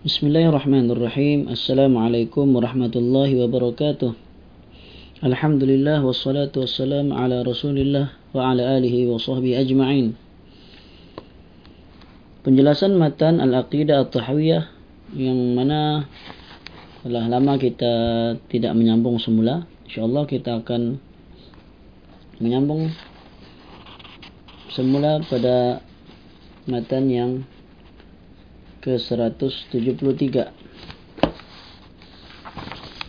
Bismillahirrahmanirrahim. Assalamualaikum warahmatullahi wabarakatuh. Alhamdulillah wassalatu wassalamu ala Rasulillah wa ala alihi wa sahbihi ajma'in. Penjelasan matan Al-Aqidah At-Tahawiyah yang mana telah lama kita tidak menyambung semula. InsyaAllah kita akan menyambung semula pada matan yang ke-173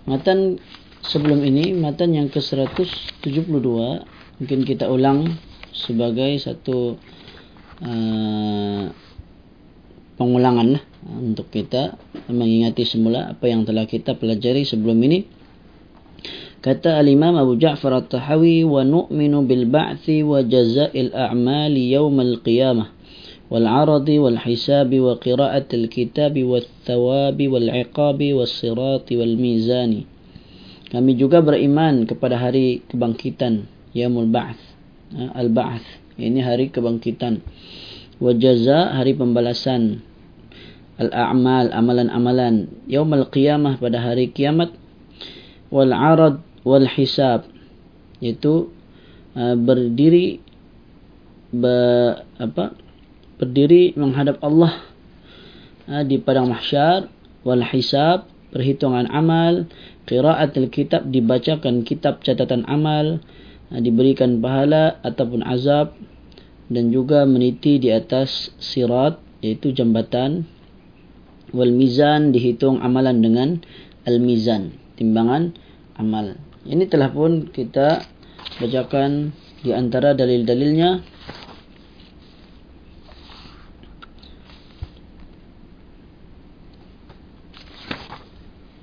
Matan sebelum ini Matan yang ke-172 Mungkin kita ulang Sebagai satu uh, Pengulangan lah, Untuk kita Mengingati semula Apa yang telah kita pelajari sebelum ini. Kata al-imam Abu Ja'far al-Tahawi Wa nu'minu bil-ba'thi Wa jaza'il a'mali yawmal qiyamah والعرض والحساب وقراءة الكتاب والثواب والعقاب والصراط والميزان kami juga beriman kepada hari kebangkitan yaumul ba'ts ha, al ba'ts ini hari kebangkitan wa jaza hari pembalasan al a'mal amalan-amalan yaumul qiyamah pada hari kiamat wal arad wal hisab yaitu uh, berdiri be, apa berdiri menghadap Allah ha, di padang mahsyar. Wal hisab perhitungan amal. Qiraat kitab dibacakan kitab catatan amal. Ha, diberikan pahala ataupun azab. Dan juga meniti di atas sirat yaitu jambatan. Wal mizan dihitung amalan dengan al mizan timbangan amal. Ini telah pun kita bacakan di antara dalil-dalilnya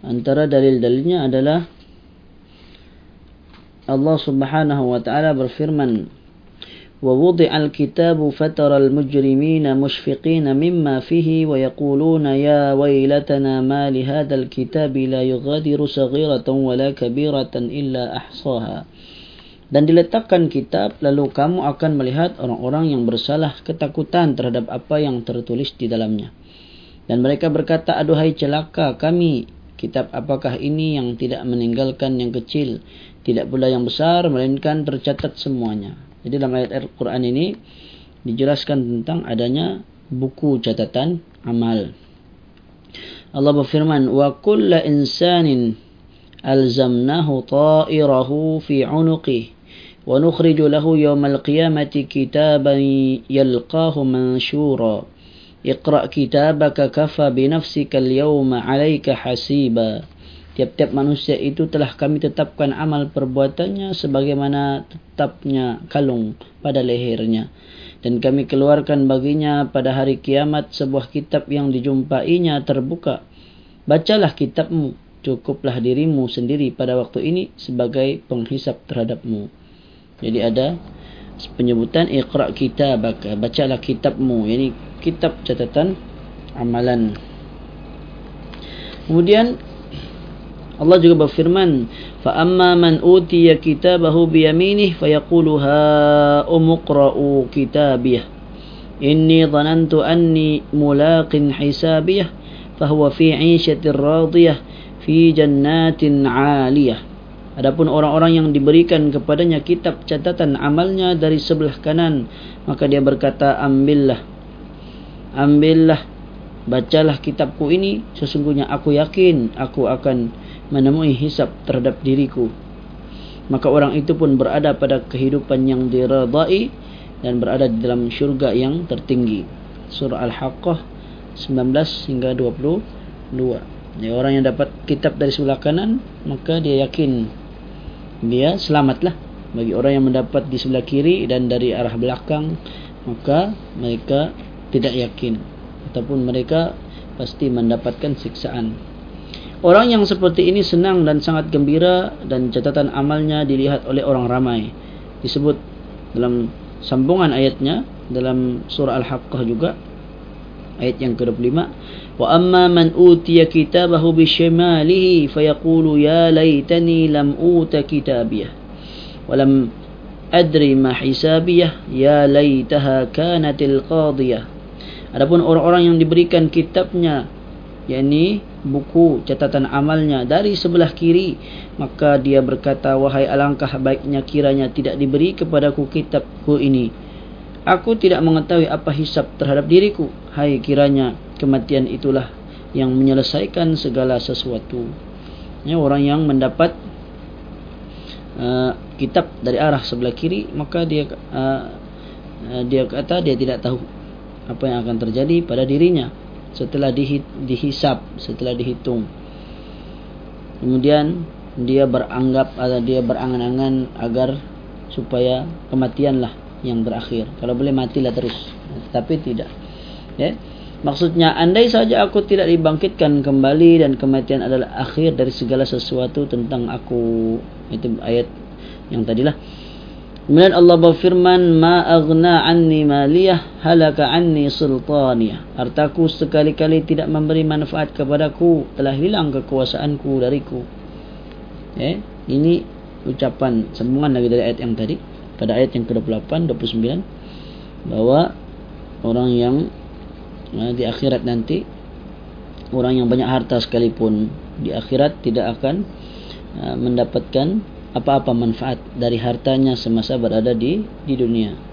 antara dalil-dalilnya adalah Allah Subhanahu wa taala berfirman ووضع الكتاب فترى المجرمين مشفقين مما فيه ويقولون يا ويلتنا ما لهذا الكتاب لا يغادر صغيرة ولا كبيرة إلا أحصاها dan diletakkan kitab lalu kamu akan melihat orang-orang yang bersalah ketakutan terhadap apa yang tertulis di dalamnya dan mereka berkata aduhai celaka kami kitab apakah ini yang tidak meninggalkan yang kecil tidak pula yang besar melainkan tercatat semuanya? Jadi dalam ayat Al-Quran ini dijelaskan tentang adanya buku catatan amal. Allah berfirman wa kulla insanin alzamnahu ta'irahu fi 'unuqihi wa nukhriju lahu yawmal qiyamati kitaban yalqahu manshura Iqra' kitabaka kafa binafsika al-yawma 'alayka hasiba. Tiap-tiap manusia itu telah kami tetapkan amal perbuatannya sebagaimana tetapnya kalung pada lehernya. Dan kami keluarkan baginya pada hari kiamat sebuah kitab yang dijumpainya terbuka. Bacalah kitabmu, cukuplah dirimu sendiri pada waktu ini sebagai penghisap terhadapmu. Jadi ada penyebutan iqra' kitabaka, bacalah kitabmu. Yani kitab catatan amalan. Kemudian Allah juga berfirman, "Fa amma man utiya kitabahu bi yaminih fa yaqulu ha umqra'u kitabiyah. Inni dhanantu anni mulaqin hisabiyah fa huwa fi 'ishatin radiyah fi jannatin 'aliyah." Adapun orang-orang yang diberikan kepadanya kitab catatan amalnya dari sebelah kanan, maka dia berkata, "Ambillah ambillah bacalah kitabku ini. Sesungguhnya aku yakin aku akan menemui hisab terhadap diriku. Maka orang itu pun berada pada kehidupan yang diradai dan berada di dalam syurga yang tertinggi. Surah al-haqqah 19 hingga 22 ya, orang yang dapat kitab dari sebelah kanan maka dia yakin dia selamatlah bagi orang yang mendapat di sebelah kiri dan dari arah belakang maka mereka tidak yakin ataupun mereka pasti mendapatkan siksaan. Orang yang seperti ini senang dan sangat gembira dan catatan amalnya dilihat oleh orang ramai. Disebut dalam sambungan ayatnya dalam surah Al-Haqqah juga ayat yang ke-25. Wa amma man utiya kitabahu bishimalihi fayaqulu ya laitani lam uta kitabiyah. Wa lam adri ma hisabiyah ya laitaha kanatil qadiyah Adapun orang-orang yang diberikan kitabnya yakni buku catatan amalnya dari sebelah kiri maka dia berkata wahai alangkah baiknya kiranya tidak diberi kepadaku kitabku ini aku tidak mengetahui apa hisab terhadap diriku. Hai kiranya kematian itulah yang menyelesaikan segala sesuatu. Ya orang yang mendapat uh, kitab dari arah sebelah kiri maka dia uh, uh, dia kata dia tidak tahu apa yang akan terjadi pada dirinya setelah dihit, dihisap setelah dihitung. Kemudian dia beranggap atau dia berangan-angan agar supaya kematianlah yang berakhir. Kalau boleh matilah terus. Tapi tidak. Ya. Maksudnya andai saja aku tidak dibangkitkan kembali dan kematian adalah akhir dari segala sesuatu tentang aku. Itu ayat yang tadilah. Kemudian Allah berfirman, "Ma aghna anni maliyah halaka anni sultaniyah." Hartaku sekali-kali tidak memberi manfaat kepadaku, telah hilang kekuasaanku dariku. Eh, ini ucapan sambungan lagi dari ayat yang tadi pada ayat yang ke-28 29 bahwa orang yang eh, di akhirat nanti orang yang banyak harta sekalipun di akhirat tidak akan eh, mendapatkan apa-apa manfaat dari hartanya semasa berada di di dunia.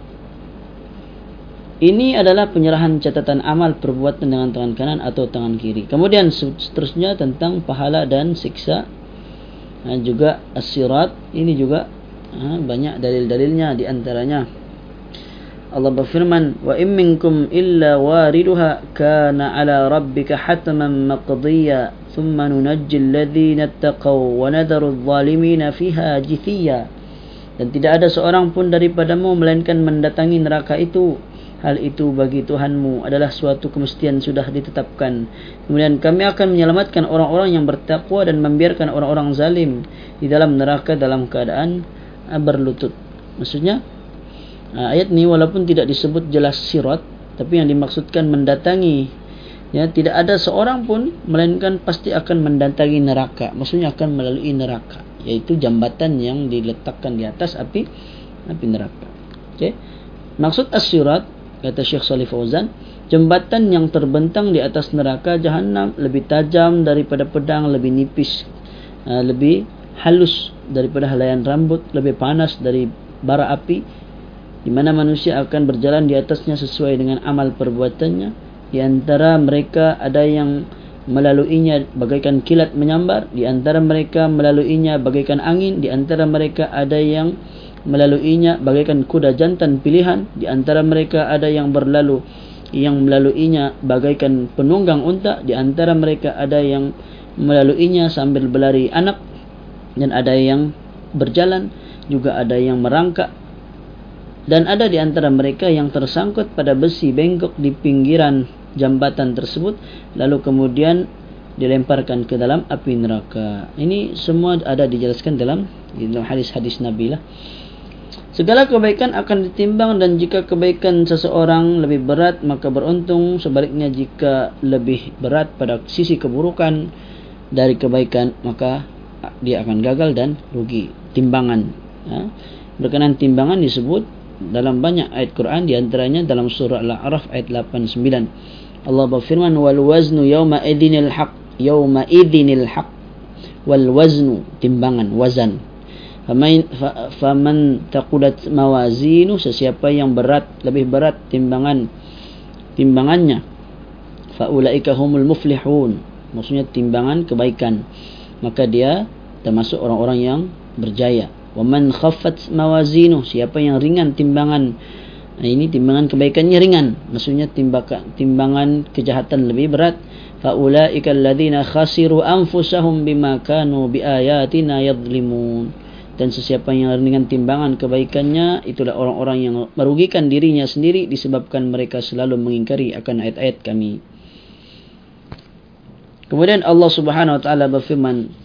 Ini adalah penyerahan catatan amal perbuatan dengan tangan kanan atau tangan kiri. Kemudian seterusnya tentang pahala dan siksa. Ha, juga as-sirat ini juga ha, banyak dalil-dalilnya di antaranya. Allah berfirman wa in minkum illa wariduha kana ala rabbika hatman maqdiya thumma nunajji alladhina ittaqaw wa nadaru adh-dhalimina fiha jithiya. Dan tidak ada seorang pun daripadamu melainkan mendatangi neraka itu. Hal itu bagi Tuhanmu adalah suatu kemestian sudah ditetapkan. Kemudian kami akan menyelamatkan orang-orang yang bertakwa dan membiarkan orang-orang zalim di dalam neraka dalam keadaan berlutut. Maksudnya ayat ni walaupun tidak disebut jelas sirat tapi yang dimaksudkan mendatangi. Ya tidak ada seorang pun melainkan pasti akan mendatangi neraka. Maksudnya akan melalui neraka yaitu jambatan yang diletakkan di atas api api neraka. Okey. Maksud as-sirat kata Syekh Salih Fauzan jambatan yang terbentang di atas neraka jahanam lebih tajam daripada pedang lebih nipis uh, lebih halus daripada helaian rambut lebih panas dari bara api di mana manusia akan berjalan di atasnya sesuai dengan amal perbuatannya. Di antara mereka ada yang melaluinya bagaikan kilat menyambar di antara mereka melaluinya bagaikan angin di antara mereka ada yang melaluinya bagaikan kuda jantan pilihan di antara mereka ada yang berlalu yang melaluinya bagaikan penunggang unta di antara mereka ada yang melaluinya sambil berlari anak dan ada yang berjalan juga ada yang merangkak. Dan ada di antara mereka yang tersangkut pada besi bengkok di pinggiran jambatan tersebut lalu kemudian dilemparkan ke dalam api neraka. Ini semua ada dijelaskan dalam hadis-hadis Nabi lah. Segala kebaikan akan ditimbang dan jika kebaikan seseorang lebih berat maka beruntung. Sebaliknya jika lebih berat pada sisi keburukan dari kebaikan maka dia akan gagal dan rugi. Timbangan ya. berkenan timbangan disebut dalam banyak ayat Quran di antaranya dalam surah Al-A'raf ayat 89 Allah berfirman wal waznu yawma idinil haq yawma idinil haq. Wal waznu timbangan wazan. Faman faman taqulat mawazinu sesiapa yang berat lebih berat timbangan timbangannya faulaika humul muflihun. Maksudnya timbangan kebaikan. Maka dia termasuk orang-orang yang berjaya. Waman khaffat mawazinu siapa yang ringan timbangan nah, ini timbangan kebaikannya ringan. Maksudnya timbangan timbangan kejahatan lebih berat. Faulaika alladhina khasiru anfusahum bima kanu biayatina yadhlimun. Dan sesiapa yang ringan timbangan kebaikannya itulah orang-orang yang merugikan dirinya sendiri disebabkan mereka selalu mengingkari akan ayat-ayat kami. Kemudian Allah Subhanahu wa taala berfirman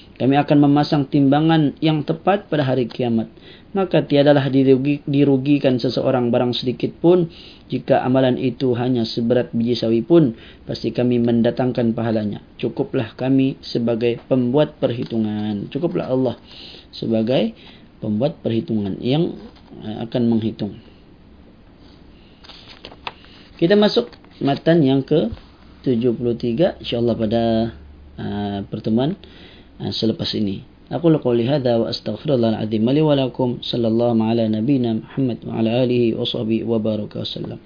Kami akan memasang timbangan yang tepat pada hari kiamat. Maka tiadalah dirugi, dirugikan seseorang barang sedikit pun jika amalan itu hanya seberat biji sawi pun. Pasti kami mendatangkan pahalanya. Cukuplah kami sebagai pembuat perhitungan. Cukuplah Allah sebagai pembuat perhitungan yang eh, akan menghitung. Kita masuk matan yang ke 73 insyaallah pada uh, pertemuan selepas ini. Aku qouli hadza wa astaghfirullah alazim li wa lakum sallallahu ala nabiyyina muhammad wa ala alihi wa sahbihi wa baraka wasallam